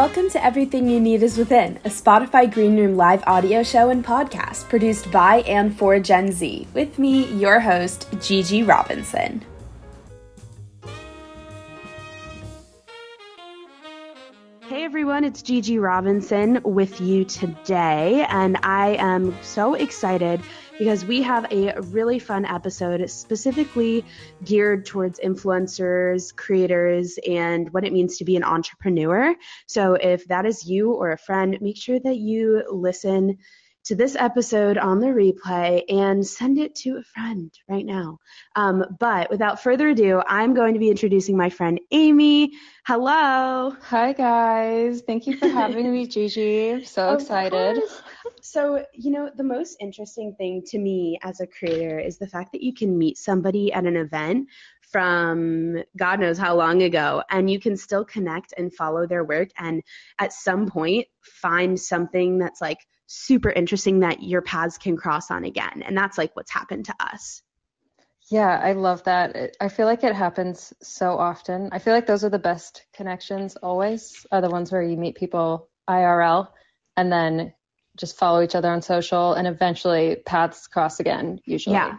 Welcome to Everything You Need Is Within, a Spotify Green Room live audio show and podcast produced by and for Gen Z, with me, your host, Gigi Robinson. Hey everyone, it's Gigi Robinson with you today, and I am so excited because we have a really fun episode specifically geared towards influencers, creators, and what it means to be an entrepreneur. So if that is you or a friend, make sure that you listen to this episode on the replay and send it to a friend right now. Um, but without further ado, I'm going to be introducing my friend Amy. Hello. Hi, guys. Thank you for having me, Gigi. I'm so of excited. Course. So, you know, the most interesting thing to me as a creator is the fact that you can meet somebody at an event from God knows how long ago, and you can still connect and follow their work, and at some point find something that's like super interesting that your paths can cross on again. And that's like what's happened to us. Yeah, I love that. I feel like it happens so often. I feel like those are the best connections always, are the ones where you meet people IRL and then just follow each other on social and eventually paths cross again, usually. Yeah,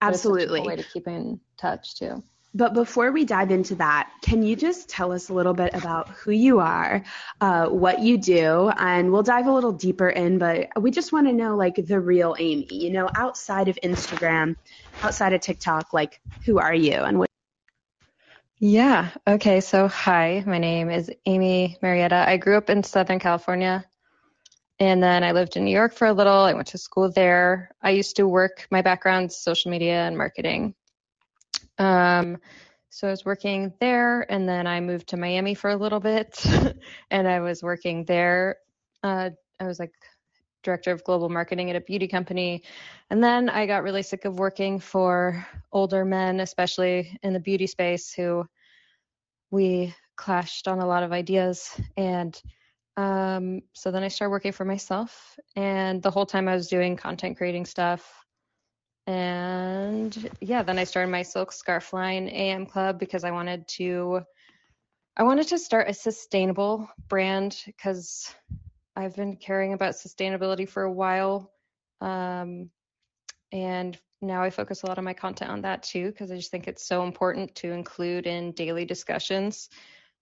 absolutely. way to keep in touch too. But before we dive into that, can you just tell us a little bit about who you are, uh, what you do, and we'll dive a little deeper in, but we just want to know like the real Amy, you know, outside of Instagram, outside of TikTok, like who are you and what? Yeah. Okay. So, hi, my name is Amy Marietta. I grew up in Southern California and then I lived in New York for a little. I went to school there. I used to work, my background's social media and marketing. Um, so I was working there, and then I moved to Miami for a little bit, and I was working there. Uh, I was like director of global marketing at a beauty company, and then I got really sick of working for older men, especially in the beauty space, who we clashed on a lot of ideas, and um, so then I started working for myself, and the whole time I was doing content creating stuff and yeah, then I started my silk scarf line AM Club because I wanted to I wanted to start a sustainable brand because I've been caring about sustainability for a while. Um, and now I focus a lot of my content on that too because I just think it's so important to include in daily discussions.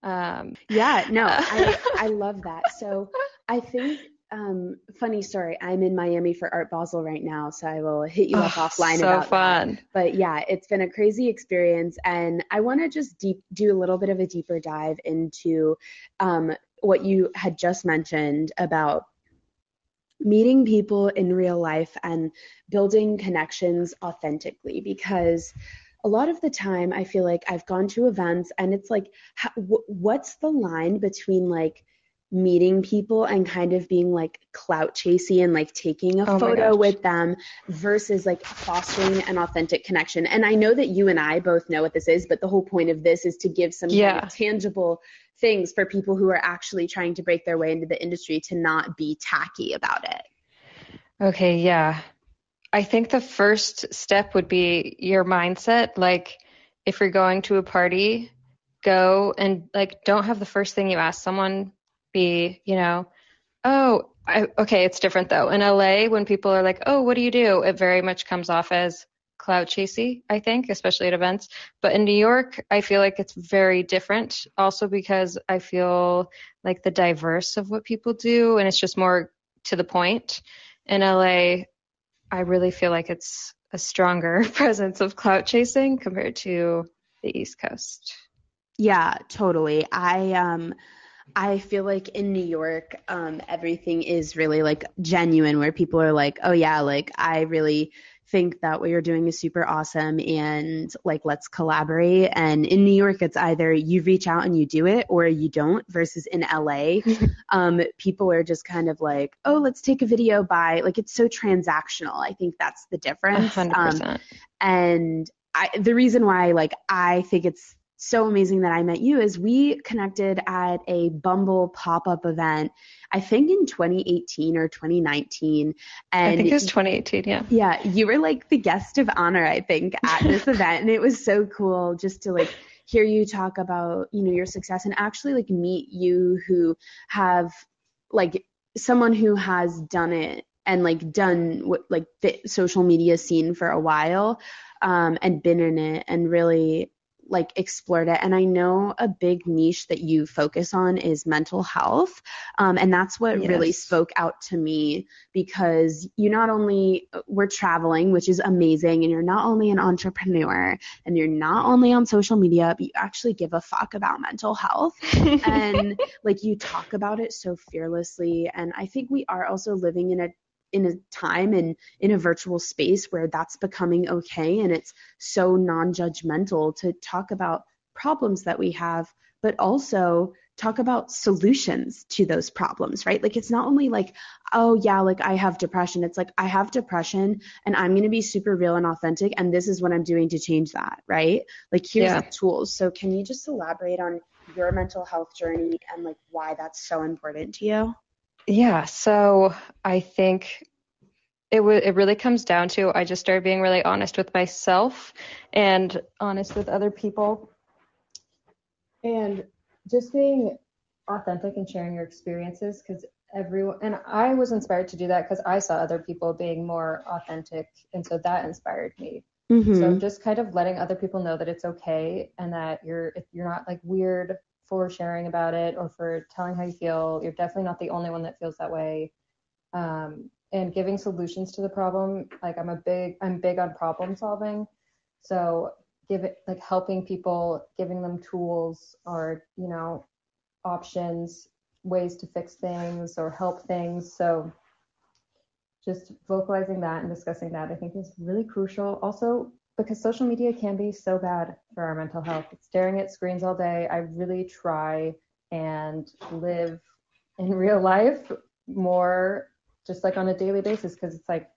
Um, yeah, no, I, I love that. So I think um, funny story. I'm in Miami for Art Basel right now, so I will hit you oh, up offline so about fun. that. But yeah, it's been a crazy experience, and I want to just deep do a little bit of a deeper dive into um, what you had just mentioned about meeting people in real life and building connections authentically because a lot of the time I feel like I've gone to events and it's like how, what's the line between like meeting people and kind of being like clout chasing and like taking a oh photo with them versus like fostering an authentic connection. And I know that you and I both know what this is, but the whole point of this is to give some yeah. kind of tangible things for people who are actually trying to break their way into the industry to not be tacky about it. Okay, yeah. I think the first step would be your mindset. Like, if you're going to a party, go and like don't have the first thing you ask someone be, you know, oh, I, okay, it's different though. In LA, when people are like, oh, what do you do? It very much comes off as clout chasey, I think, especially at events. But in New York, I feel like it's very different also because I feel like the diverse of what people do and it's just more to the point. In LA, I really feel like it's a stronger presence of clout chasing compared to the East Coast. Yeah, totally. I um I feel like in New York, um, everything is really like genuine, where people are like, "Oh yeah, like I really think that what you're doing is super awesome, and like let's collaborate." And in New York, it's either you reach out and you do it, or you don't. Versus in LA, um, people are just kind of like, "Oh, let's take a video by." Like it's so transactional. I think that's the difference. 100%. Um, and I, the reason why, like, I think it's so amazing that I met you is we connected at a Bumble pop up event, I think in 2018 or 2019. And I think it was 2018, yeah. Yeah, you were like the guest of honor, I think, at this event. And it was so cool just to like hear you talk about, you know, your success and actually like meet you who have like someone who has done it and like done what like the social media scene for a while um, and been in it and really like explored it. And i know a big niche that you focus on is mental health. Um, and that's what yes. really spoke out to me because you not only were traveling which is amazing and you're not only an entrepreneur and you're not only on social media but you actually give a fuck about mental health. And like you talk about it so fearlessly. And i think we are also living in a in a time and in a virtual space where that's becoming okay and it's so non-judgmental to talk about problems that we have but also talk about solutions to those problems, right? Like it's not only like, oh yeah, like I have depression. It's like I have depression and I'm going to be super real and authentic and this is what I'm doing to change that, right? Like here's yeah. the tools. So can you just elaborate on your mental health journey and like why that's so important to you? Yeah, so I think it w- it really comes down to I just started being really honest with myself and honest with other people and just being authentic and sharing your experiences because everyone and I was inspired to do that because I saw other people being more authentic and so that inspired me. Mm-hmm. So just kind of letting other people know that it's okay and that you're you're not like weird for sharing about it or for telling how you feel. You're definitely not the only one that feels that way. Um, and giving solutions to the problem. Like I'm a big, I'm big on problem solving. So give it like helping people, giving them tools or, you know, options, ways to fix things or help things. So just vocalizing that and discussing that, I think is really crucial. Also, because social media can be so bad for our mental health. Staring at screens all day, I really try and live in real life more just like on a daily basis because it's like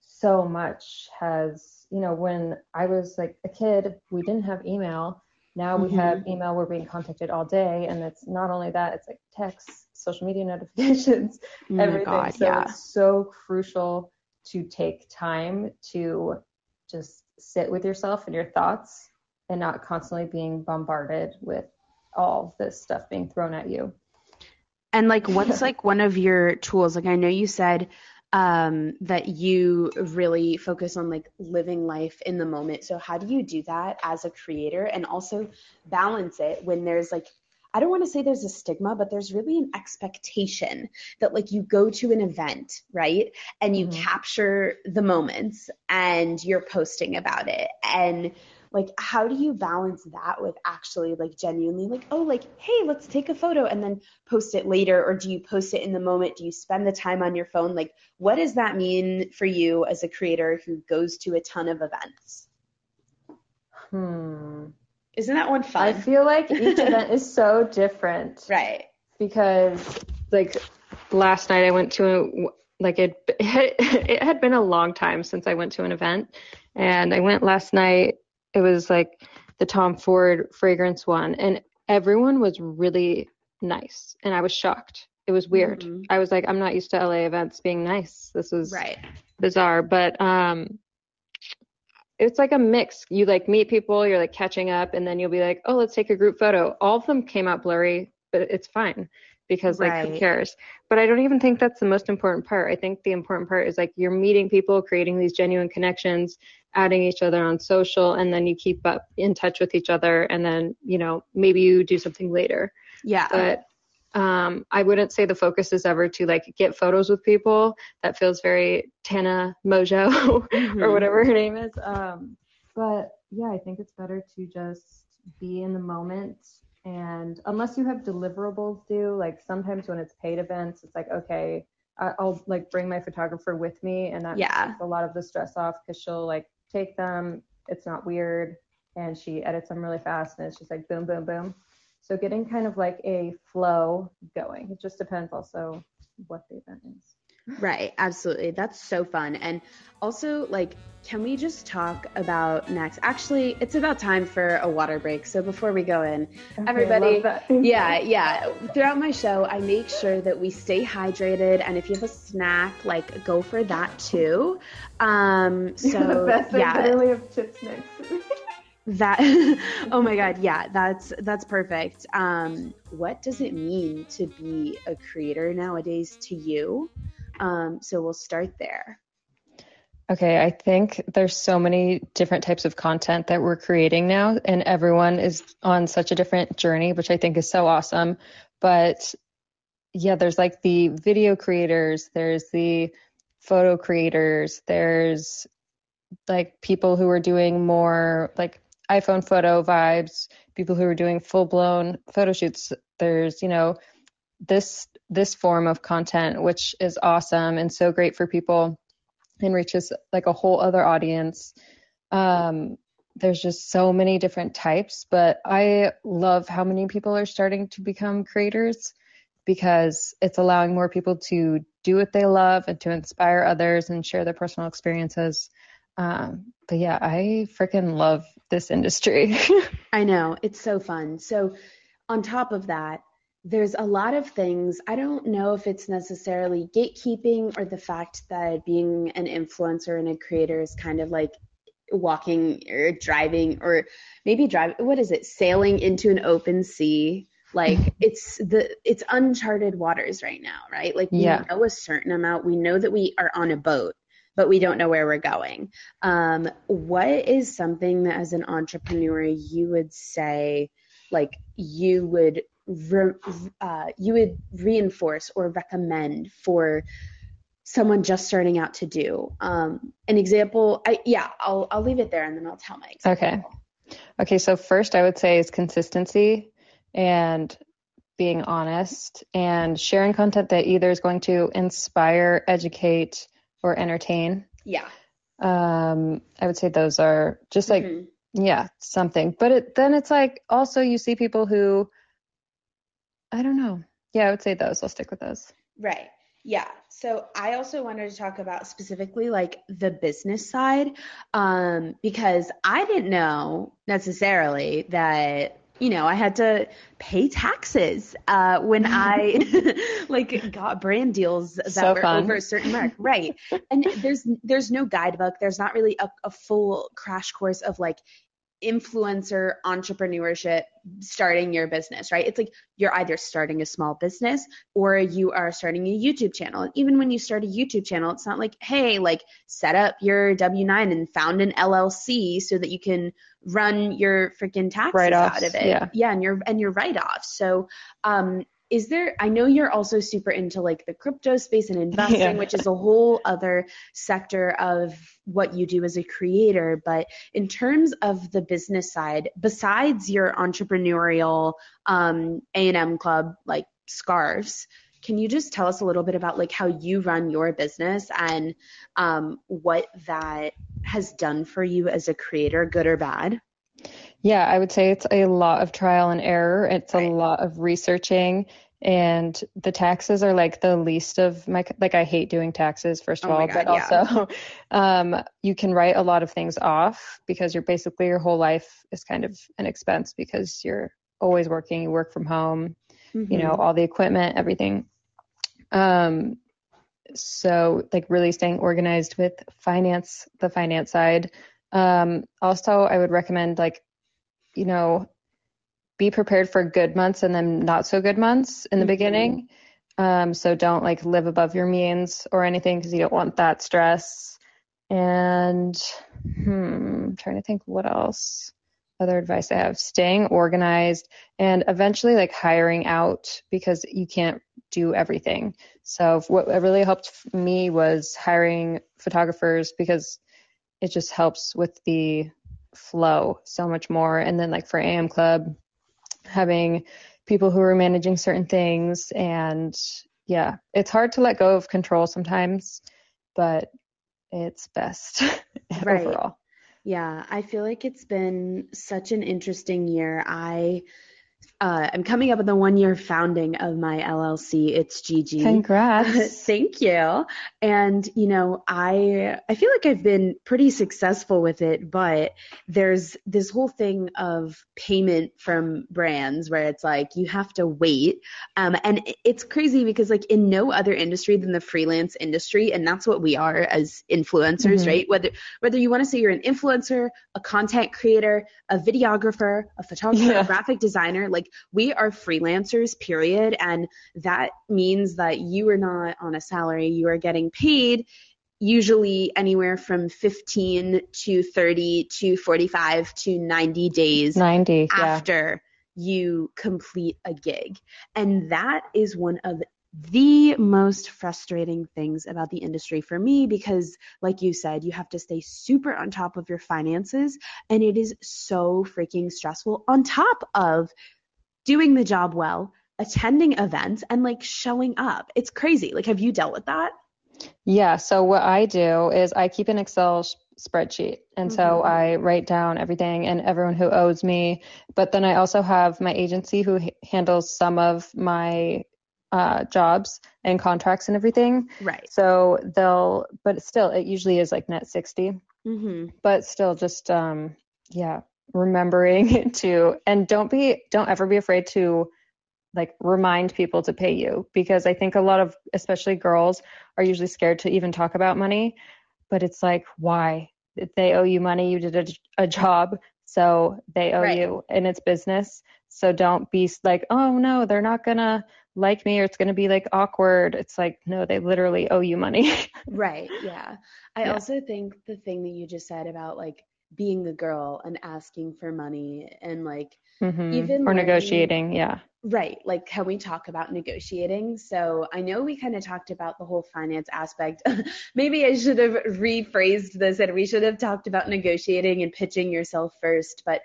so much has, you know, when I was like a kid, we didn't have email. Now we mm-hmm. have email, we're being contacted all day. And it's not only that, it's like texts, social media notifications, oh everything. God, so yeah. it's so crucial to take time to just sit with yourself and your thoughts and not constantly being bombarded with all this stuff being thrown at you. And like what's like one of your tools? Like I know you said um that you really focus on like living life in the moment. So how do you do that as a creator and also balance it when there's like I don't want to say there's a stigma, but there's really an expectation that like you go to an event, right? And you mm-hmm. capture the moments and you're posting about it. And like how do you balance that with actually like genuinely like oh like hey let's take a photo and then post it later or do you post it in the moment do you spend the time on your phone like what does that mean for you as a creator who goes to a ton of events hmm isn't that one fun i feel like each event is so different right because like last night i went to a like it it had been a long time since I went to an event and I went last night it was like the Tom Ford fragrance one, and everyone was really nice, and I was shocked. It was weird. Mm-hmm. I was like, I'm not used to LA events being nice. This was right. bizarre, but um, it's like a mix. You like meet people, you're like catching up, and then you'll be like, oh, let's take a group photo. All of them came out blurry, but it's fine because like right. who cares but i don't even think that's the most important part i think the important part is like you're meeting people creating these genuine connections adding each other on social and then you keep up in touch with each other and then you know maybe you do something later yeah but um, I wouldn't say the focus is ever to like get photos with people. That feels very Tana Mongeau mm-hmm. or whatever her name is. Um, but yeah, I think it's better to just be in the moment. And unless you have deliverables due, like sometimes when it's paid events, it's like, okay, I'll like bring my photographer with me, and that yeah. takes a lot of the stress off because she'll like take them. It's not weird. And she edits them really fast and it's just like boom, boom, boom. So getting kind of like a flow going. It just depends also what the event is. Right, absolutely. That's so fun. And also, like, can we just talk about next? Actually, it's about time for a water break. So before we go in, okay, everybody, yeah, yeah. Throughout my show, I make sure that we stay hydrated. And if you have a snack, like, go for that too. Um, so, the best. yeah. I literally have chips next That oh my god, yeah, that's that's perfect. Um, what does it mean to be a creator nowadays to you? Um, so we'll start there. Okay, I think there's so many different types of content that we're creating now, and everyone is on such a different journey, which I think is so awesome. But yeah, there's like the video creators, there's the photo creators, there's like people who are doing more like iPhone photo vibes, people who are doing full blown photo shoots. There's, you know, this this form of content which is awesome and so great for people and reaches like a whole other audience. Um, there's just so many different types, but I love how many people are starting to become creators because it's allowing more people to do what they love and to inspire others and share their personal experiences. Um, but yeah, I freaking love this industry. I know, it's so fun. So, on top of that, there's a lot of things. I don't know if it's necessarily gatekeeping or the fact that being an influencer and a creator is kind of like walking or driving or maybe drive what is it sailing into an open sea like it's the it's uncharted waters right now right like we yeah. know a certain amount we know that we are on a boat but we don't know where we're going um what is something that as an entrepreneur you would say like you would re, uh, you would reinforce or recommend for someone just starting out to do? Um, an example, I, yeah, I'll, I'll leave it there and then I'll tell my example. Okay. Okay. So first I would say is consistency and being honest and sharing content that either is going to inspire, educate, or entertain. Yeah. Um, I would say those are just like, mm-hmm. yeah, something. But it, then it's like also you see people who I don't know. Yeah, I would say those. I'll stick with those. Right. Yeah. So I also wanted to talk about specifically like the business side um, because I didn't know necessarily that you know I had to pay taxes uh, when I like got brand deals that so were fun. over a certain mark. Right. And there's there's no guidebook. There's not really a, a full crash course of like influencer entrepreneurship starting your business, right? It's like you're either starting a small business or you are starting a YouTube channel. And even when you start a YouTube channel, it's not like, hey, like set up your W 9 and found an LLC so that you can run your freaking taxes out of it. Yeah. yeah. And your, and your write off. So, um, is there i know you're also super into like the crypto space and investing yeah. which is a whole other sector of what you do as a creator but in terms of the business side besides your entrepreneurial um, a&m club like scarves can you just tell us a little bit about like how you run your business and um, what that has done for you as a creator good or bad yeah, I would say it's a lot of trial and error. It's right. a lot of researching and the taxes are like the least of my like I hate doing taxes first of oh all, God, but yeah. also um you can write a lot of things off because you're basically your whole life is kind of an expense because you're always working, you work from home, mm-hmm. you know, mm-hmm. all the equipment, everything. Um so like really staying organized with finance, the finance side. Um also I would recommend like you know, be prepared for good months and then not so good months in the mm-hmm. beginning. Um, so don't like live above your means or anything because you don't want that stress. And hmm, I'm trying to think what else other advice I have. Staying organized and eventually like hiring out because you can't do everything. So what really helped me was hiring photographers because it just helps with the flow so much more. And then like for AM Club, having people who are managing certain things and yeah, it's hard to let go of control sometimes, but it's best right. overall. Yeah, I feel like it's been such an interesting year. I uh, I'm coming up on the one year founding of my LLC. It's Gigi. Congrats. Thank you. And you know, I I feel like I've been pretty successful with it, but there's this whole thing of payment from brands where it's like you have to wait. Um, and it's crazy because like in no other industry than the freelance industry, and that's what we are as influencers, mm-hmm. right? Whether whether you want to say you're an influencer, a content creator, a videographer, a photographer, yeah. a graphic designer, like we are freelancers, period. And that means that you are not on a salary, you are getting paid usually anywhere from 15 to 30 to 45 to 90 days 90 after yeah. you complete a gig. And that is one of the most frustrating things about the industry for me because like you said you have to stay super on top of your finances and it is so freaking stressful on top of doing the job well attending events and like showing up it's crazy like have you dealt with that yeah so what i do is i keep an excel spreadsheet and mm-hmm. so i write down everything and everyone who owes me but then i also have my agency who h- handles some of my uh, jobs and contracts and everything. Right. So they'll, but still, it usually is like net 60. Mm-hmm. But still, just, um, yeah, remembering to, and don't be, don't ever be afraid to like remind people to pay you because I think a lot of, especially girls, are usually scared to even talk about money. But it's like, why? If They owe you money. You did a, a job. So they owe right. you and it's business. So don't be like, oh no, they're not gonna like me or it's going to be like awkward. It's like, no, they literally owe you money. right. Yeah. I yeah. also think the thing that you just said about like being the girl and asking for money and like mm-hmm. even or learning, negotiating. Yeah. Right. Like, can we talk about negotiating? So I know we kind of talked about the whole finance aspect. Maybe I should have rephrased this and we should have talked about negotiating and pitching yourself first. But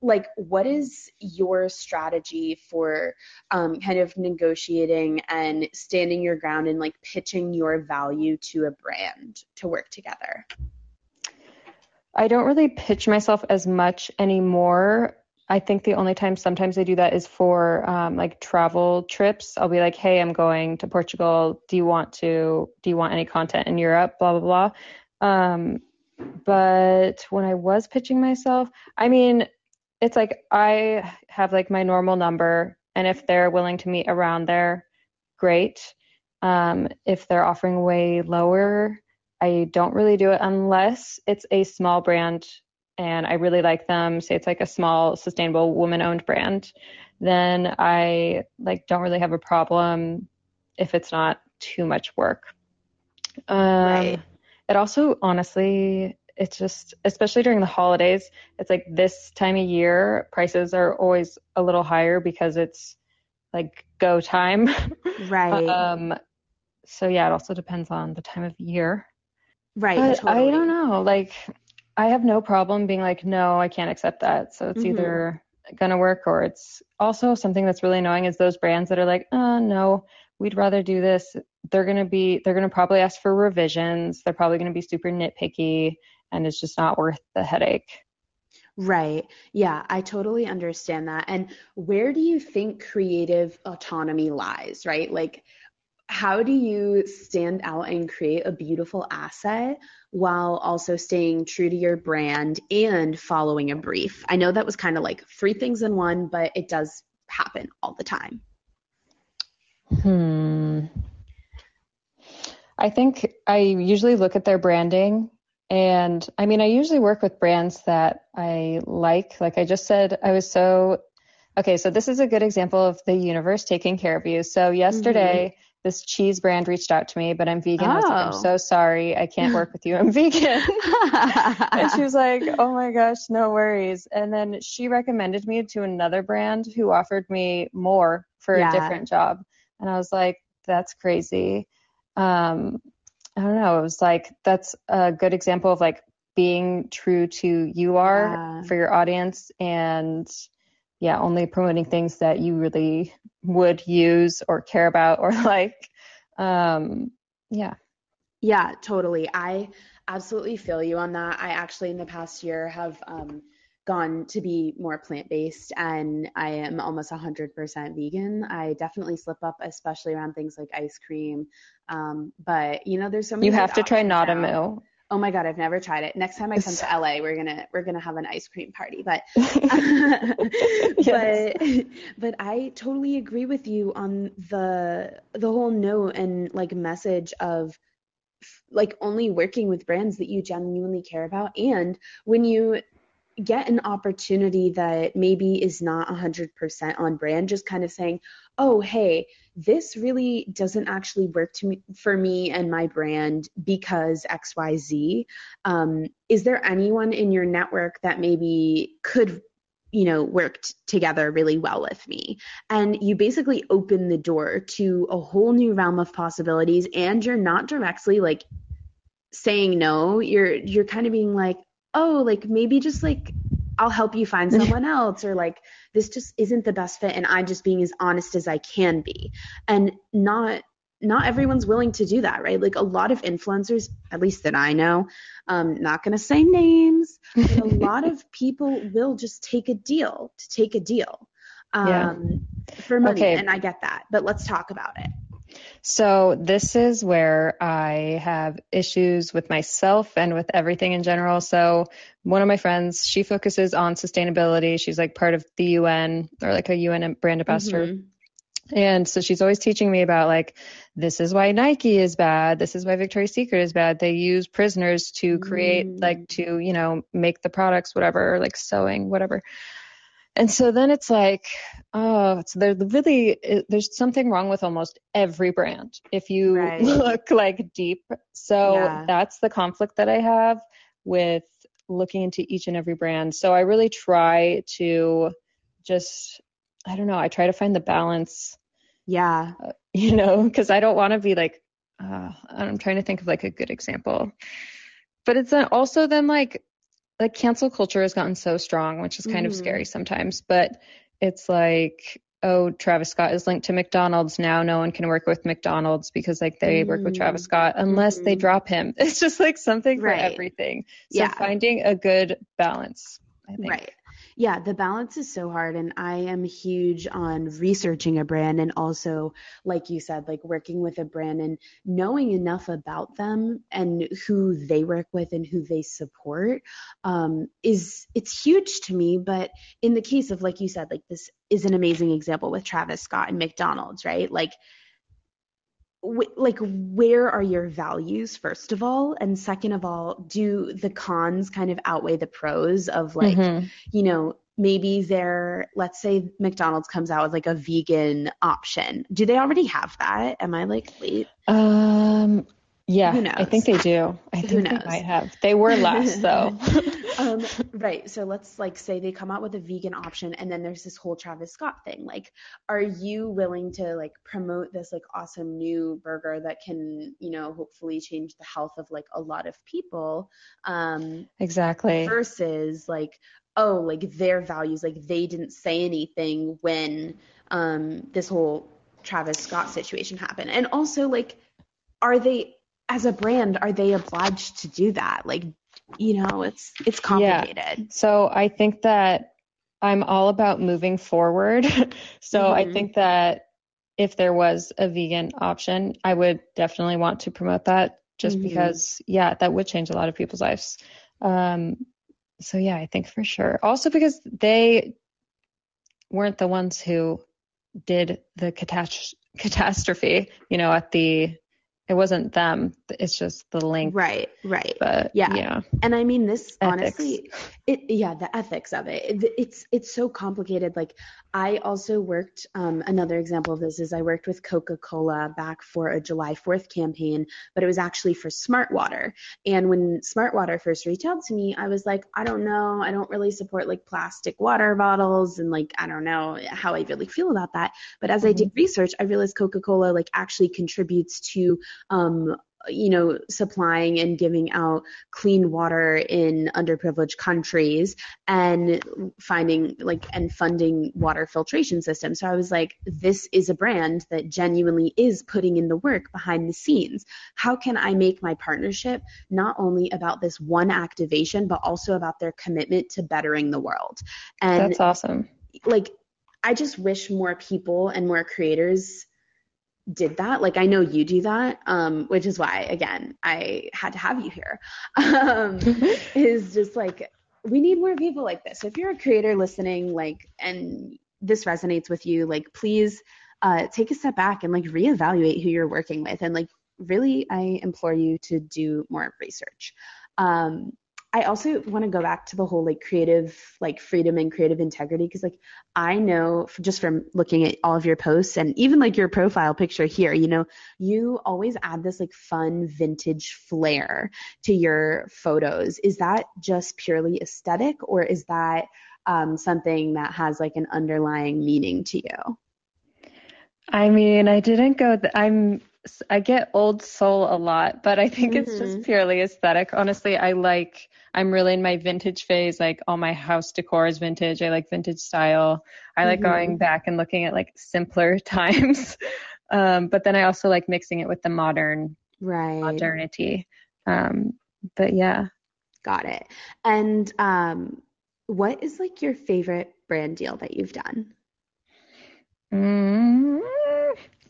like what is your strategy for um, kind of negotiating and standing your ground and like pitching your value to a brand to work together i don't really pitch myself as much anymore. I think the only time sometimes i do that is for um, like travel trips. I'll be like hey i'm going to portugal. Do you want to do you want any content in europe? Blah blah blah. Um, but when i was pitching myself i mean it's like I have like my normal number, and if they're willing to meet around there, great. Um, if they're offering way lower, I don't really do it unless it's a small brand and I really like them. Say it's like a small, sustainable, woman-owned brand, then I like don't really have a problem if it's not too much work. Um, right. It also honestly it's just especially during the holidays it's like this time of year prices are always a little higher because it's like go time right um so yeah it also depends on the time of year right but totally. i don't know like i have no problem being like no i can't accept that so it's mm-hmm. either gonna work or it's also something that's really annoying is those brands that are like uh no we'd rather do this they're going to be they're going to probably ask for revisions they're probably going to be super nitpicky and it's just not worth the headache. Right. Yeah, I totally understand that. And where do you think creative autonomy lies, right? Like, how do you stand out and create a beautiful asset while also staying true to your brand and following a brief? I know that was kind of like three things in one, but it does happen all the time. Hmm. I think I usually look at their branding and I mean, I usually work with brands that I like. Like I just said, I was so okay. So this is a good example of the universe taking care of you. So yesterday, mm-hmm. this cheese brand reached out to me, but I'm vegan. Oh. I was like, I'm oh. so sorry, I can't work with you. I'm vegan. and she was like, Oh my gosh, no worries. And then she recommended me to another brand who offered me more for yeah. a different job, and I was like, That's crazy. Um, I don't know. It was like that's a good example of like being true to you are yeah. for your audience and yeah, only promoting things that you really would use or care about or like. Um, yeah. Yeah, totally. I absolutely feel you on that. I actually in the past year have um, gone to be more plant-based and I am almost 100% vegan. I definitely slip up, especially around things like ice cream. Um, but you know, there's so many. You have to try NadaMoo. Oh my god, I've never tried it. Next time I come to LA, we're gonna we're gonna have an ice cream party. But but but I totally agree with you on the the whole note and like message of like only working with brands that you genuinely care about and when you get an opportunity that maybe is not 100% on brand, just kind of saying, oh, hey, this really doesn't actually work to me, for me and my brand because XYZ. Um, is there anyone in your network that maybe could you know worked together really well with me and you basically open the door to a whole new realm of possibilities and you're not directly like saying no you're you're kind of being like oh, like maybe just like I'll help you find someone else or like this just isn't the best fit and I'm just being as honest as I can be. And not not everyone's willing to do that, right? Like a lot of influencers, at least that I know, um, not going to say names, but a lot of people will just take a deal to take a deal um, yeah. for money. Okay. And I get that, but let's talk about it. So this is where I have issues with myself and with everything in general. So one of my friends, she focuses on sustainability. She's like part of the UN or like a UN brand ambassador. Mm-hmm. And so she's always teaching me about like, this is why Nike is bad. This is why Victoria's Secret is bad. They use prisoners to create, mm. like, to, you know, make the products, whatever, like sewing, whatever. And so then it's like, oh, so there's really there's something wrong with almost every brand if you right. look like deep. So yeah. that's the conflict that I have with looking into each and every brand. So I really try to just I don't know, I try to find the balance. Yeah. Uh, you know, because I don't want to be like uh, I'm trying to think of like a good example. But it's also then like like cancel culture has gotten so strong, which is kind mm-hmm. of scary sometimes, but it's like, oh, Travis Scott is linked to McDonald's now. No one can work with McDonald's because like they mm-hmm. work with Travis mm-hmm. Scott unless mm-hmm. they drop him. It's just like something right. for everything. So yeah. finding a good balance. I think. Right yeah, the balance is so hard. And I am huge on researching a brand and also, like you said, like working with a brand and knowing enough about them and who they work with and who they support um, is it's huge to me. But in the case of, like you said, like this is an amazing example with Travis Scott and McDonald's, right? Like, like where are your values first of all? And second of all do the cons kind of outweigh the pros of like mm-hmm. you know maybe they're let's say mcdonald's comes out with like a vegan option. Do they already have that? Am i like late? Um yeah, I think they do. I think they might have. They were less though. um, right. So let's like say they come out with a vegan option, and then there's this whole Travis Scott thing. Like, are you willing to like promote this like awesome new burger that can, you know, hopefully change the health of like a lot of people? Um, exactly. Versus like, oh, like their values, like they didn't say anything when um this whole Travis Scott situation happened, and also like, are they as a brand are they obliged to do that like you know it's it's complicated yeah. so i think that i'm all about moving forward so mm-hmm. i think that if there was a vegan option i would definitely want to promote that just mm-hmm. because yeah that would change a lot of people's lives um so yeah i think for sure also because they weren't the ones who did the catast- catastrophe you know at the it wasn't them. It's just the link. Right, right. But yeah. yeah. And I mean this ethics. honestly it yeah, the ethics of it. it. It's it's so complicated. Like I also worked um, another example of this is I worked with Coca-Cola back for a July 4th campaign, but it was actually for Smart Water. And when Smart Water first reached out to me, I was like, I don't know, I don't really support like plastic water bottles and like I don't know how I really feel about that. But as mm-hmm. I did research, I realized Coca-Cola like actually contributes to um, you know, supplying and giving out clean water in underprivileged countries and finding like and funding water filtration systems. So I was like, this is a brand that genuinely is putting in the work behind the scenes. How can I make my partnership not only about this one activation, but also about their commitment to bettering the world? And that's awesome. Like, I just wish more people and more creators did that. Like I know you do that, um, which is why again I had to have you here. Um, is just like we need more people like this. So if you're a creator listening, like and this resonates with you, like please uh, take a step back and like reevaluate who you're working with, and like really I implore you to do more research. Um, I also want to go back to the whole like creative like freedom and creative integrity because like I know just from looking at all of your posts and even like your profile picture here, you know, you always add this like fun vintage flair to your photos. Is that just purely aesthetic or is that um, something that has like an underlying meaning to you? I mean, I didn't go. Th- I'm I get old soul a lot, but I think mm-hmm. it's just mm-hmm. purely aesthetic. Honestly, I like I'm really in my vintage phase. Like all my house decor is vintage. I like vintage style. I like mm-hmm. going back and looking at like simpler times. um, but then I also like mixing it with the modern right modernity. Um, but yeah. Got it. And um, what is like your favorite brand deal that you've done? Mm-hmm.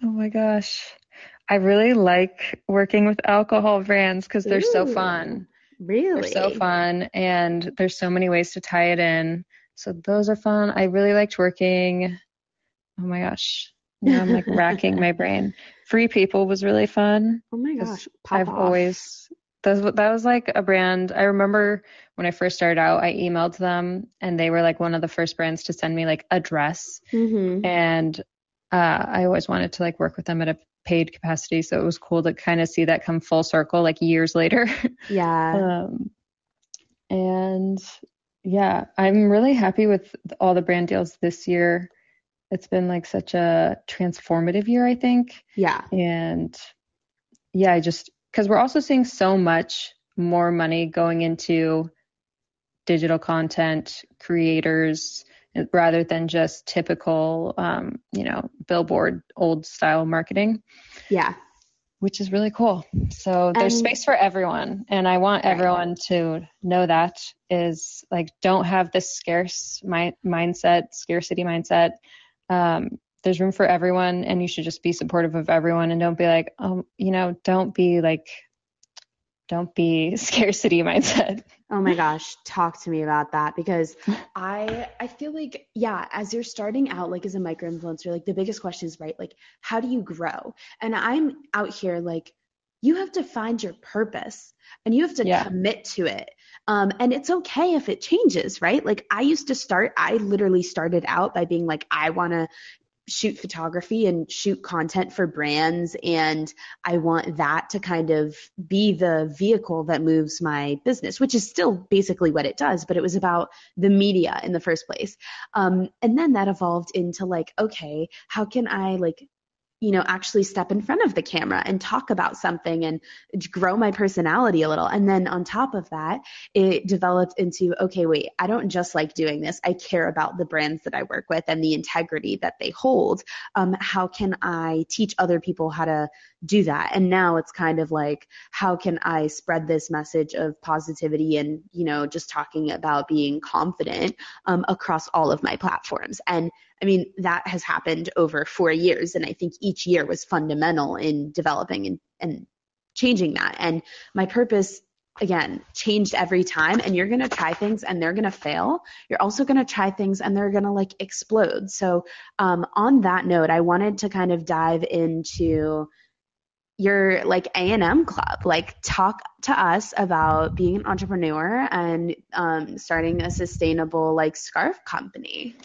Oh my gosh. I really like working with alcohol brands because they're Ooh, so fun. Really? They're so fun and there's so many ways to tie it in. So those are fun. I really liked working. Oh my gosh. Now I'm like racking my brain. Free People was really fun. Oh my gosh. Pop I've off. always that, that was like a brand. I remember when I first started out, I emailed them and they were like one of the first brands to send me like a dress. Mm-hmm. And uh, I always wanted to like work with them at a paid capacity. So it was cool to kind of see that come full circle like years later. Yeah. um, and yeah, I'm really happy with all the brand deals this year. It's been like such a transformative year, I think. Yeah. And yeah, I just, because we're also seeing so much more money going into digital content creators rather than just typical, um, you know, billboard old style marketing. Yeah. Which is really cool. So there's space for everyone. And I want right. everyone to know that is like, don't have this scarce mi- mindset, scarcity mindset. Um, there's room for everyone and you should just be supportive of everyone and don't be like, um, you know, don't be like don't be scarcity mindset. Oh my gosh, talk to me about that because I I feel like yeah, as you're starting out like as a micro influencer, like the biggest question is right, like how do you grow? And I'm out here like you have to find your purpose and you have to yeah. commit to it. Um, and it's okay if it changes, right? Like I used to start, I literally started out by being like, I want to shoot photography and shoot content for brands and I want that to kind of be the vehicle that moves my business, which is still basically what it does, but it was about the media in the first place. Um, and then that evolved into like, okay, how can I like you know, actually step in front of the camera and talk about something and grow my personality a little. And then on top of that, it developed into, okay, wait, I don't just like doing this. I care about the brands that I work with and the integrity that they hold. Um, how can I teach other people how to do that? And now it's kind of like, how can I spread this message of positivity and, you know, just talking about being confident um, across all of my platforms? And I mean, that has happened over four years. And I think each year was fundamental in developing and, and changing that. And my purpose again changed every time and you're going to try things and they're going to fail you're also going to try things and they're going to like explode so um, on that note i wanted to kind of dive into your like a&m club like talk to us about being an entrepreneur and um, starting a sustainable like scarf company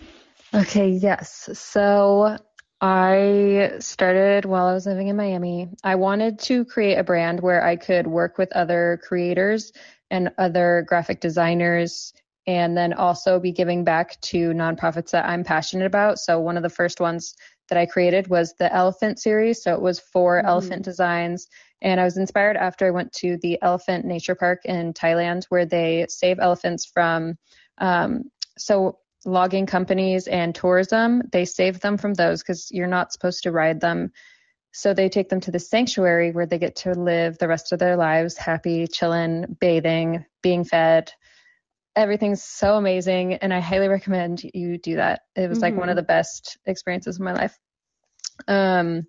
Okay, yes. So I started while I was living in Miami. I wanted to create a brand where I could work with other creators and other graphic designers and then also be giving back to nonprofits that I'm passionate about. So one of the first ones that I created was the elephant series. So it was 4 mm-hmm. elephant designs And I was inspired after I went to the Elephant Nature Park in Thailand, where they save elephants from um, so logging companies and tourism. They save them from those because you're not supposed to ride them. So they take them to the sanctuary where they get to live the rest of their lives happy, chilling, bathing, being fed. Everything's so amazing, and I highly recommend you do that. It was mm-hmm. like one of mm-hmm. the best experiences of my life. Um,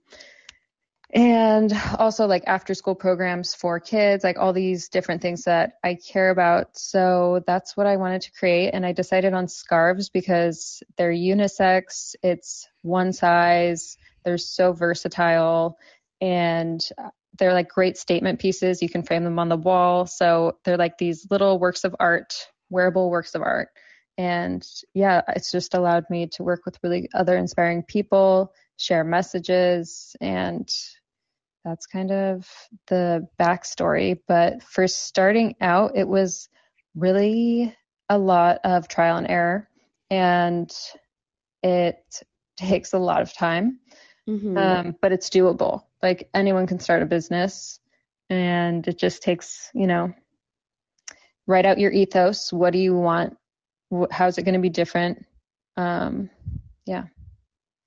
and also like after school programs for kids, like all these different things that I care about. So that's what I wanted to create. And I decided on scarves because they're unisex, it's one size, they're so versatile, and they're like great statement pieces. You can frame them on the wall. So they're like these little works of art, wearable works of art. And yeah, it's just allowed me to work with really other inspiring people, share messages, and that's kind of the backstory. But for starting out, it was really a lot of trial and error, and it takes a lot of time, mm-hmm. um, but it's doable. Like anyone can start a business, and it just takes, you know, write out your ethos. What do you want? How's it going to be different? Um, yeah.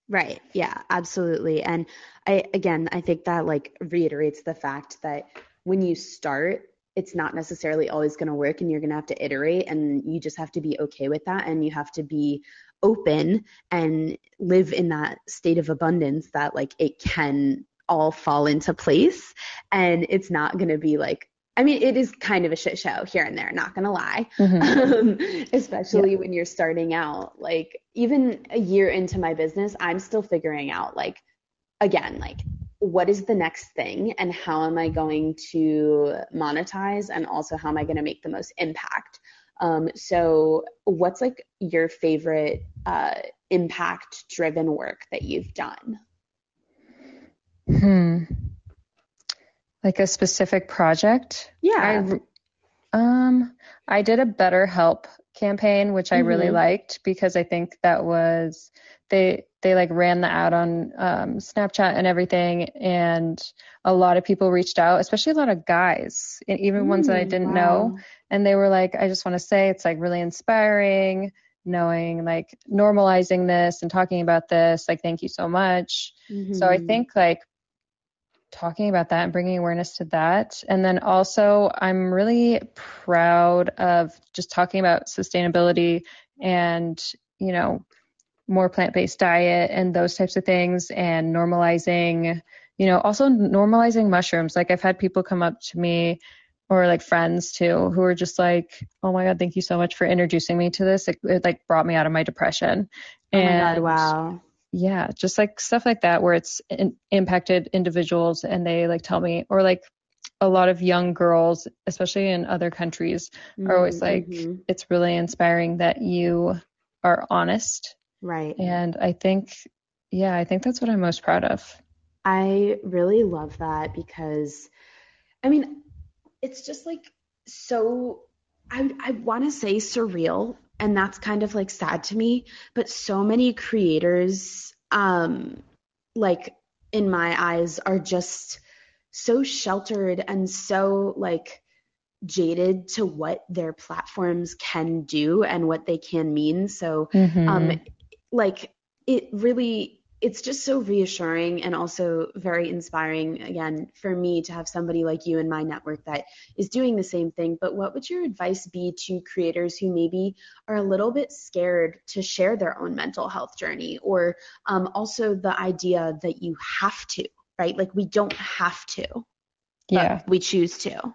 Right. Yeah, absolutely. And I again, I think that like reiterates the fact that when you start, it's not necessarily always going to work and you're going to have to iterate and you just have to be okay with that and you have to be open and live in that state of abundance that like it can all fall into place and it's not going to be like I mean, it is kind of a shit show here and there, not gonna lie. Mm-hmm. Um, especially yeah. when you're starting out. Like, even a year into my business, I'm still figuring out, like, again, like, what is the next thing and how am I going to monetize and also how am I going to make the most impact? Um, so, what's like your favorite uh, impact driven work that you've done? Hmm like a specific project. Yeah. I, um, I did a BetterHelp campaign, which I mm-hmm. really liked because I think that was they they like ran the ad on um, Snapchat and everything, and a lot of people reached out, especially a lot of guys, and even mm, ones that I mm, didn't wow. know, and they were like, I just want to say it's like really inspiring knowing like normalizing this and talking about this like thank you so much mm-hmm. so i mm-hmm. think like talking about that and bringing awareness to that. And then also, I'm really proud of just talking about sustainability and, you know, more plant based diet and those types of things and normalizing, you know, also normalizing mushrooms. Like, I've had people come up to me or like friends too who are just like oh my god thank you so much for introducing me to this it, it like brought me out of my depression oh and my god wow yeah, just like stuff like that where it's in, impacted individuals and they like tell me, or like a lot of young girls, especially in other countries, mm-hmm, are always like, mm-hmm. it's really inspiring that you are honest. Right. And I think, yeah, I think that's what I'm most proud of. I really love that because, I mean, it's just like so, I, I want to say surreal and that's kind of like sad to me but so many creators um like in my eyes are just so sheltered and so like jaded to what their platforms can do and what they can mean so mm-hmm. um like it really it's just so reassuring and also very inspiring again for me to have somebody like you in my network that is doing the same thing. But what would your advice be to creators who maybe are a little bit scared to share their own mental health journey or um, also the idea that you have to right? Like we don't have to yeah. we choose to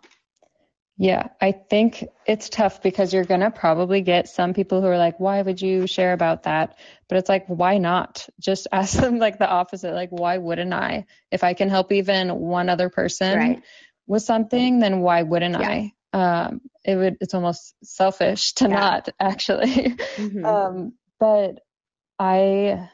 yeah, I think it's tough because you're going to probably get some people who are like, why would you share about that? But it's like, why not? Just ask them like the opposite. Like, why wouldn't I? If I can help even one other person right. with something, then why wouldn't yeah. I? Um, it would, it's almost selfish to yeah. not actually. Mm-hmm. Um, but I,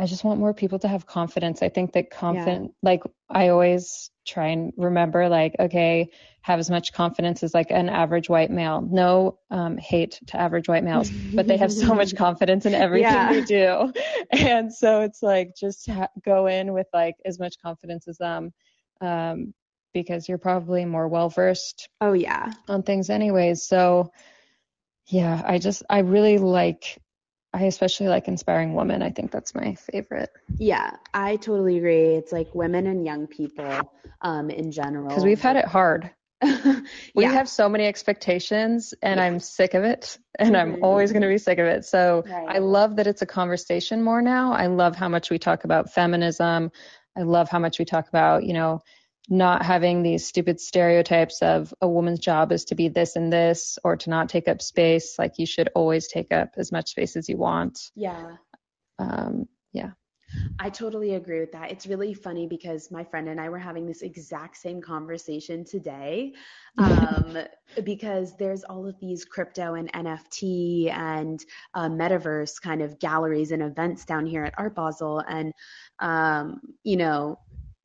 I just want more people to have confidence. I think that confident, yeah. like I always try and remember, like, okay, have as much confidence as like an average white male. No um, hate to average white males, but they have so much confidence in everything yeah. they do. And so it's like just ha- go in with like as much confidence as them. Um, because you're probably more well versed Oh yeah. on things anyways. So yeah, I just I really like I especially like inspiring women. I think that's my favorite. Yeah, I totally agree. It's like women and young people um in general. Because we've had it hard. We yeah. have so many expectations and I'm sick of it and I'm Mhm. always going to be sick of it. So Right. I love that it's a conversation more now. I love how much we talk about feminism. I love how much we talk about, you know, not having these stupid stereotypes of a woman's job is to be this and this or to not take up space. Like you should always take up as much space as you want. Yeah. Um, yeah. I totally agree with that. It's really funny because my friend and I were having this exact same conversation today. Um, because there's all of these crypto and NFT and uh, metaverse kind of galleries and events down here at Art Basel. And, um, you know,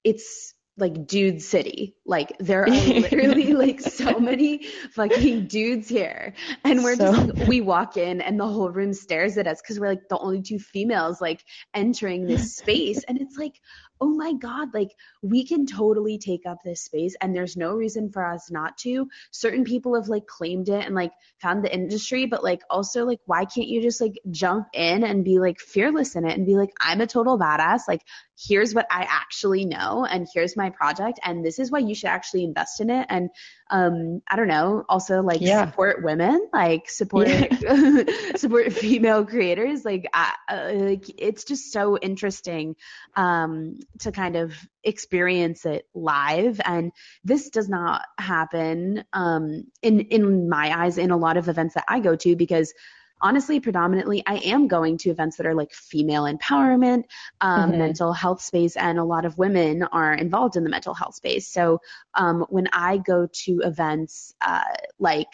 it's like dude city. Like there are literally like so many fucking dudes here. And we're So- just like, we walk in and the whole room stares at us because we're like the only two females like entering this space. And it's like, oh my God, like we can totally take up this space and there's no reason for us not to. Certain people have like claimed it and like found the industry, but like also like why can't you just like jump in and be like fearless in it and be like, I'm a total badass. Like here's what I actually know and here's my project and this is why you should actually invest in it. And um, I don't know, also like Yeah. support women, like support support female creators. Like I, uh, like it's just so interesting um, to kind of experience it live. And this does not happen um, in in my eyes in a lot of events that I go to because honestly predominantly i am going to events that are like female empowerment um, Mhm. mental health space and a lot of women are involved in the mental health space so um, when i go to events uh, like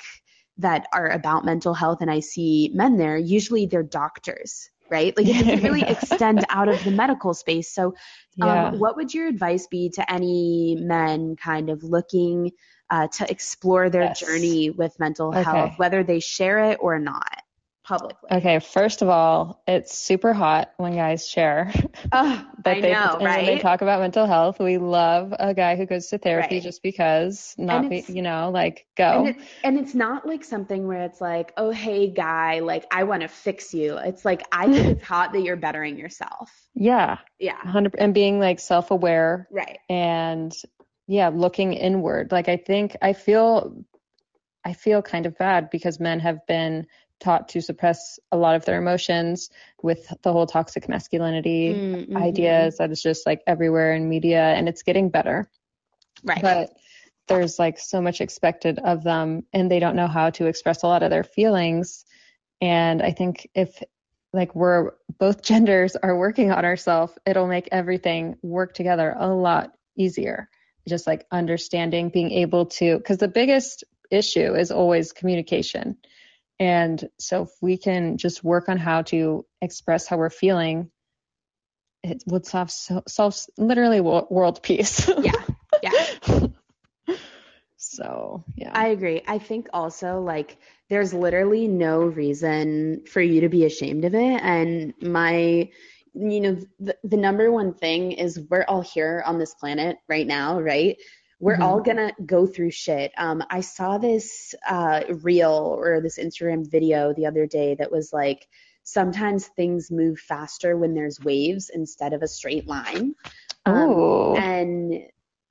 that are about mental health and i see men there usually they're doctors right like it doesn't really extend out of the medical space so Yeah. um, what would your advice be to any men kind of looking uh, to explore their Yes. journey with mental Okay. health, whether they share it or not publicly? Okay, first of all, it's super hot when guys share Oh, that I they know, when they talk about mental health. We love a guy who goes to therapy Right. just because, not be, you know, like go. And, it, and it's not like something where it's like, oh, hey, guy, like, I want to fix you. It's like, I think it's hot that you're bettering yourself. yeah, Yeah. 100 and being like self-aware Right. and yeah, looking inward. Like I think I feel I feel kind of bad because men have been taught to suppress a lot of their emotions with the whole toxic masculinity Mm, mhm. ideas that is just like everywhere in media and it's getting better. Right. but there's like so much expected of them and they don't know how to express a lot of their feelings and i think if like we're both genders are working on ourselves it'll make everything work together a lot easier just like understanding being able to because the biggest issue is always communication and so if we can just work on how to express how we're feeling it would solve so, solve literally world peace yeah. Yeah. So yeah. I agree. I think also like there's literally no reason for you to be ashamed of it. And my, you know, the, the number one thing is we're all here on this planet right now, right? We're Mhm. all gonna go through shit. Um, I saw this uh, reel or this Instagram video the other day that was like, sometimes things move faster when there's waves instead of a straight line. Um, oh. and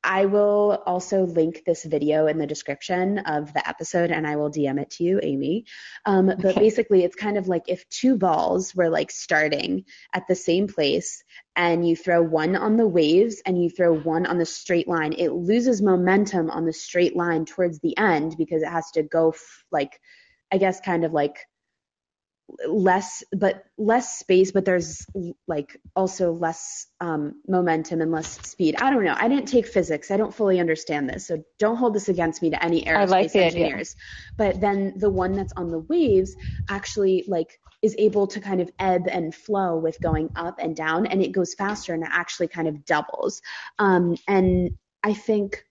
I will also link this video in the description of the episode and I will DM it to you, Amy. Um, but Okay. basically, it's kind of like if two balls were like starting at the same place and you throw one on the waves and you throw one on the straight line, it loses momentum on the straight line towards the end because it has to go f- like, I guess, kind of like less but less space but there's like also less um, momentum and less speed. I don't know. I didn't take physics. I don't fully understand this. So don't hold this against me to any I like aerospace idea. engineers. But then the one that's on the waves actually like is able to kind of ebb and flow with going up and down and it goes faster and it actually kind of doubles. Um, and i think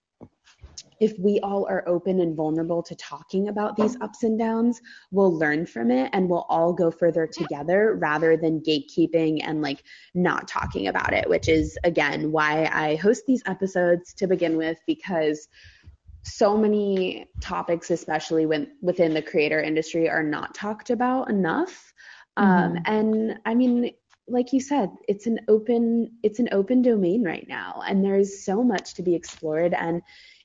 if we all are open and vulnerable to talking about these ups and downs, we'll learn from it and we'll all go further together rather than gatekeeping and like not talking about it, which is again why I host these episodes to begin with because so many topics, especially when within the creator industry, are not talked about enough. Um, mm-hmm. Um, and I mean, like you said, it's an open it's an open domain right now, and there's so much to be explored. And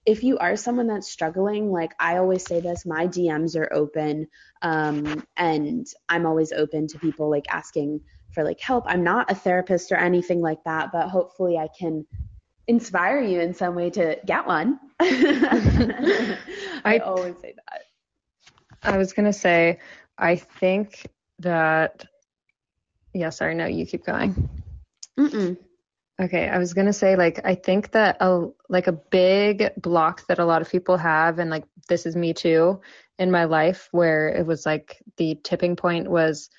if you are someone that's struggling, like I always say this, my DMs are open, um, and I'm always open to people like asking for like help. I'm not a therapist or anything like that, but hopefully I can inspire you in some way to get one. I, I always say that. I was going to say, I think that, yeah, sorry, no, you keep going. Mm-mm. Okay, I was gonna say like I think that a like a big block that a lot of people have, and like this is me too in my life, where it was like the tipping point was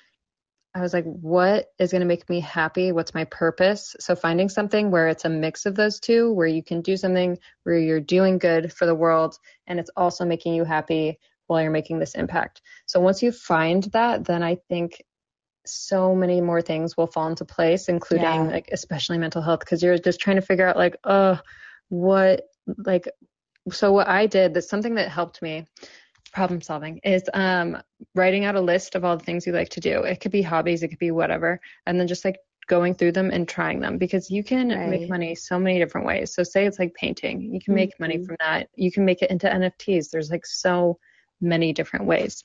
I was like, what is to make me happy? What's my purpose? So finding something where it's a mix of those two, where you can do something where you're doing good for the world and it's also making you happy while you're making this impact. So once you find that, then I think so many more things will fall into place, including yeah. like especially mental health, because you're just trying to figure out like, oh, what like so what I did, that's something that helped me problem solving is um, writing out a list of all the things you like to do. It could be hobbies, it could be whatever, and then just like going through them and trying them because you can right. make money so many different ways. So say it's like painting, you can make mm-hmm. money from that. You can make it into NFTs. There's like so many different ways.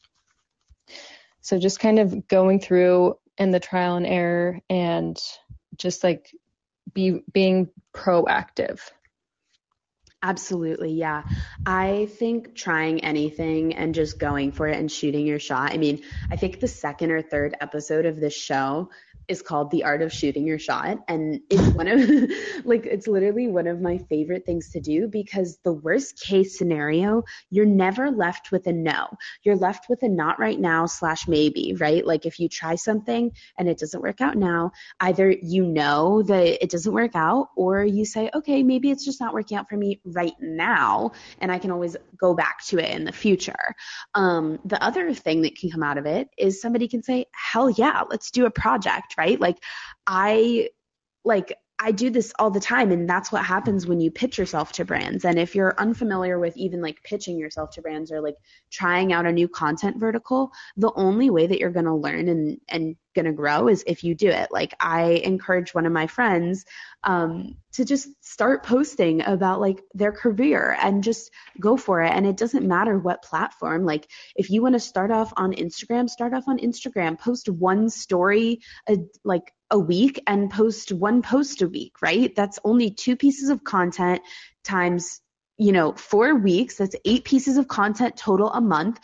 So just kind of going through and the trial and error and just like be being proactive Absolutely, yeah. I think trying anything and just going for it and shooting your shot. I mean, I think the second or third episode of this show is called The Art of Shooting Your Shot. And it's one of, like, it's literally one of my favorite things to do because the worst case scenario, you're never left with a no. You're left with a not right now slash maybe, right? Like, if you try something and it doesn't work out now, either you know that it doesn't work out or you say, okay, maybe it's just not working out for me right now. And I can always go back to it in the future. Um, the other thing that can come out of it is somebody can say, hell yeah, let's do a project, right? Like I like I do this all the time and that's what happens when you pitch yourself to brands. And if you're unfamiliar with even like pitching yourself to brands or like trying out a new content vertical, the only way that you're going to learn and and going to grow is if you do it. Like I encourage one of my friends um, to just start posting about like their career and just go for it. And it doesn't matter what platform. Like if you want to start off on Instagram, start off on Instagram. Post one story a, like a week and post one post a week. Right? That's only two pieces of content times you know, four weeks, that's eight pieces of content total a month.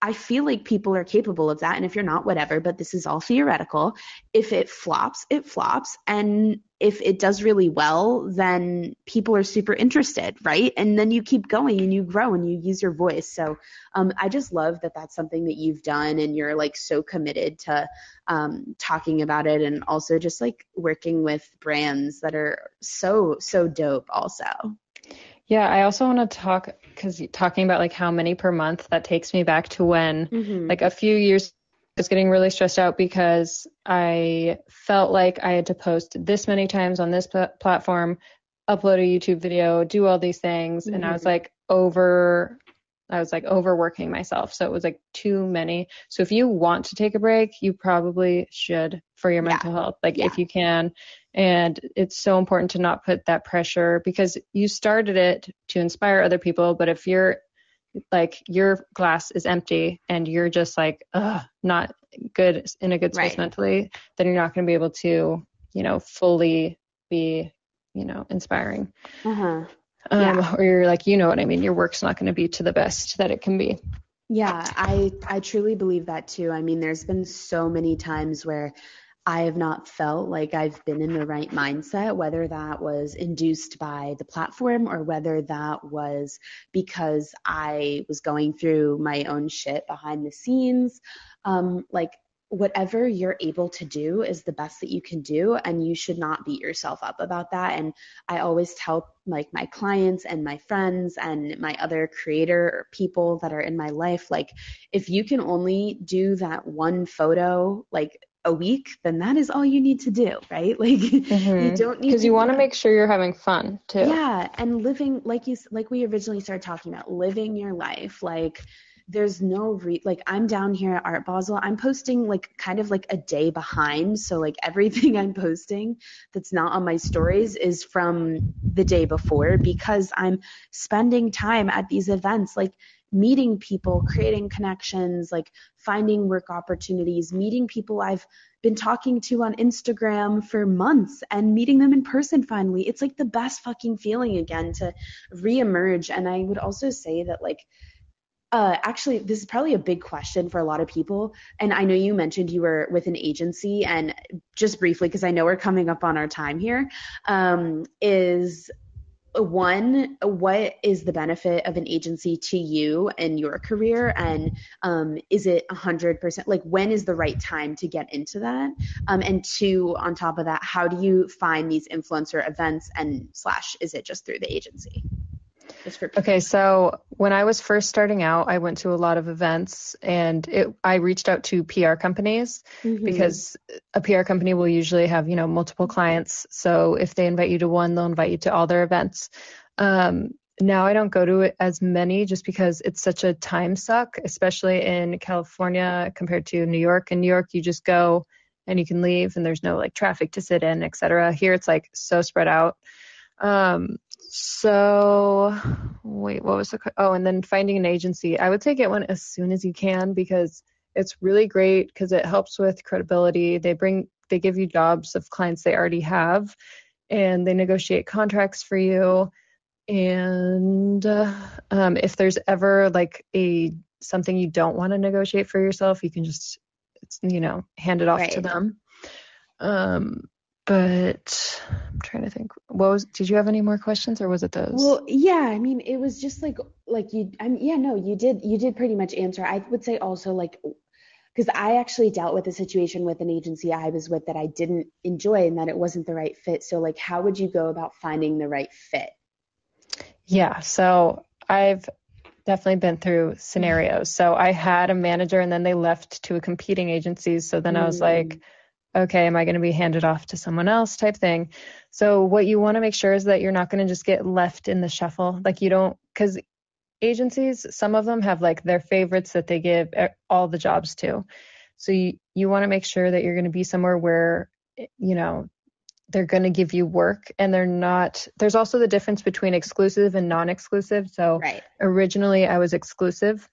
I feel like people are capable of that. And if you're not, whatever, but this is all theoretical. If it flops, it flops. And if it does really well, then people are super interested, right? And then you keep going and you grow and you use your voice. So um, I just love that that's something that you've done and you're like so committed to um, talking about it and also just like working with brands that are so, so dope also. Yeah, I also want to talk because talking about like how many per month that takes me back to when mm-hmm. like a few years I was getting really stressed out because I felt like I had to post this many times on this pl- platform, upload a YouTube video, do all these things, mm-hmm. and I was mm-hmm. like over I was like overworking myself. So it was like too many. So if you want to take a break, you probably should for your yeah. mental health. Like yeah. if you can. And it's so important to not put that pressure because you started it to inspire other people. But if you're like your glass is empty and you're just like, ugh, not good in a good space right. mentally, then you're not going to be able to, you know, fully be, you know, inspiring. Uh-huh. Um, yeah. Or you're like, you know what I mean? Your work's not going to be to the best that it can be. Yeah, I I truly believe that too. I mean, there's been so many times where I have not felt like I've been in the right mindset, whether that was induced by the platform or whether that was because I was going through my own shit behind the scenes. Um, like whatever you're able to do is the best that you can do and you should not beat yourself up about that. And i always tell like my clients and my friends and my other creator people that are in my life like if you can only do that one photo like a week then that is all you need to do right? Like mm-hmm. you don't need because you want to make sure you're having fun too. Yeah and living like you like we originally started talking about living your life like there's no re like I'm down here at Art Basel. I'm posting like kind of like a day behind. So like everything I'm posting that's not on my stories is from the day before because I'm spending time at these events like meeting people, creating connections, like finding work opportunities, meeting people I've been talking to on Instagram for months and meeting them in person finally. It's like the best fucking feeling again to reemerge. And I would also say that like uh, actually, this is probably a big question for a lot of people. And I know you mentioned you were with an agency, and just briefly, because I know we're coming up on our time here, um, is one, what is the benefit of an agency to you and your career? And um, is it 100%? Like, when is the right time to get into that? Um, and two, on top of that, how do you find these influencer events and slash, is it just through the agency? Okay, so when I was first starting out, I went to a lot of events and it, I reached out to PR companies mm-hmm. because a PR company will usually have, you know, multiple clients. So if they invite you to one, they'll invite you to all their events. Um, now I don't go to it as many just because it's such a time suck, especially in California compared to New York. In New York, you just go and you can leave and there's no like traffic to sit in, etc. Here it's like so spread out. Um, so, wait, what was the? Oh, and then finding an agency. I would say get one as soon as you can because it's really great because it helps with credibility. They bring, they give you jobs of clients they already have, and they negotiate contracts for you. And uh, um, if there's ever like a something you don't want to negotiate for yourself, you can just, you know, hand it off right. to them. Um, but I'm trying to think. What was? Did you have any more questions, or was it those? Well, yeah. I mean, it was just like like you. I mean, yeah. No, you did. You did pretty much answer. I would say also like because I actually dealt with a situation with an agency I was with that I didn't enjoy and that it wasn't the right fit. So like, how would you go about finding the right fit? Yeah. So I've definitely been through scenarios. So I had a manager and then they left to a competing agency. So then mm. I was like mm okay, am I going to be handed off to someone else type thing. So what you want to make sure is that you're not going to just get left in the shuffle. Like you don't, because agencies, some of them have like their favorites that they give all the jobs to. So you, you want to make sure that you're going to be somewhere where, eh, you know, they're going to give you work and they're not there's also the difference between exclusive and non-exclusive so right. originally i was exclusive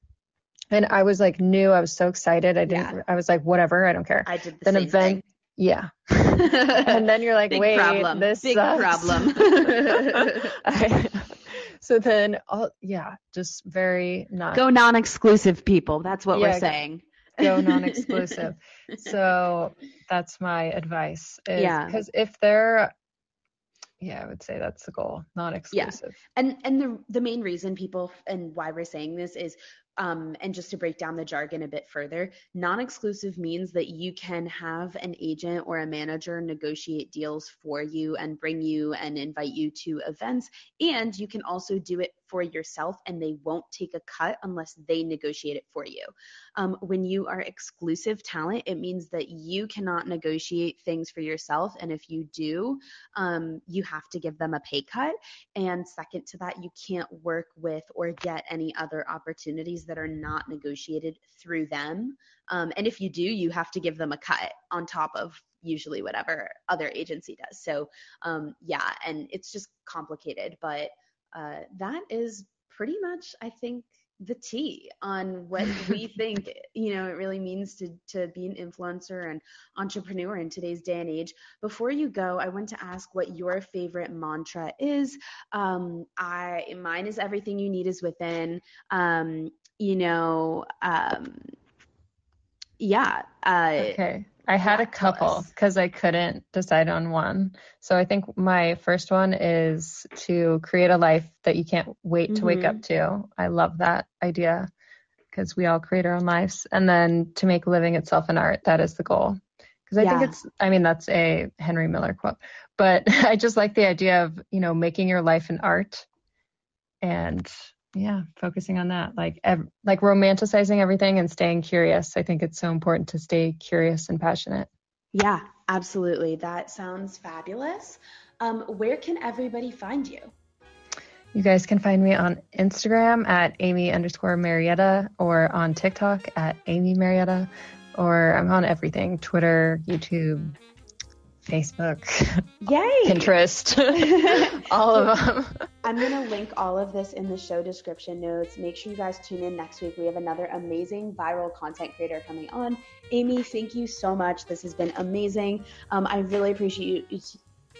and I was like new. I was so excited. I didn't. Yeah. I was like, whatever. I don't care. I did the then same event. Thing. Yeah. and then you're like, Big wait, problem. this Big sucks. problem. I, so then, all, yeah, just very not. Go non-exclusive, people. That's what yeah, we're saying. Go non-exclusive. so that's my advice. Is, yeah. Because if they're yeah, I would say that's the goal, not exclusive Yeah. And and the the main reason people and why we're saying this is um, and just to break down the jargon a bit further, non exclusive means that you can have an agent or a manager negotiate deals for you and bring you and invite you to events. And you can also do it for yourself and they won't take a cut unless they negotiate it for you. Um, when you are exclusive talent, it means that you cannot negotiate things for yourself. And if you do, um, you have to give them a pay cut. And second to that, you can't work with or get any other opportunities that are not negotiated through them. Um, and if you do, you have to give them a cut on top of usually whatever other agency does. So, um, yeah, and it's just complicated, but uh, that is pretty much, I think, the tea on what we think you know it really means to to be an influencer and entrepreneur in today's day and age. Before you go i want to ask what your favorite mantra is. Um i mine is everything you need is within. Um you know um yeah uh okay I had a couple because I couldn't decide on one. So I think my first one is to create a life that you can't wait mm-hmm. to wake up mm-hmm. to. I love that idea because we all create our own lives. And then to make living itself an art, that is the goal. Because I yeah. think it's, I mean, that's a Henry Miller quote, but I just like the idea of, you know, making your life an art and yeah, focusing on that, like, ev- like romanticizing everything and staying curious. I think it's so important to stay curious and passionate. Yeah, absolutely. That sounds fabulous. Um, where can everybody find you? You guys can find me on Instagram at Amy underscore Marietta or on TikTok at Amy Marietta, or I'm on everything Twitter, YouTube, Facebook, Yay! Pinterest, all of them. I'm going to link all of this in the show description notes. Make sure you guys tune in next week. We have another amazing viral content creator coming on. Amy, thank you so much. This has been amazing. Um, I really appreciate you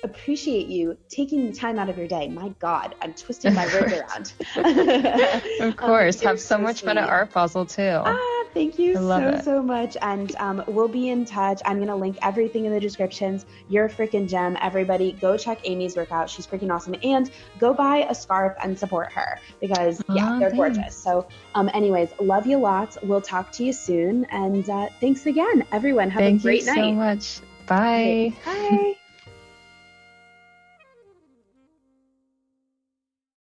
appreciate you taking the time out of your day. My God, I'm twisting my words around. of course, um, have so, much sweet. fun at Art Basel too. Ah, Thank you so, it. so much. And um, we'll be in touch. I'm going to link everything in the descriptions. You're a freaking gem. Everybody, go check Amy's workout. She's freaking awesome. And go buy a scarf and support her because, yeah, oh, they're thanks. gorgeous. So, um, anyways, love you lots. We'll talk to you soon. And uh, thanks again, everyone. Have Thank a great night. Thank you so much. Bye. Okay. Bye.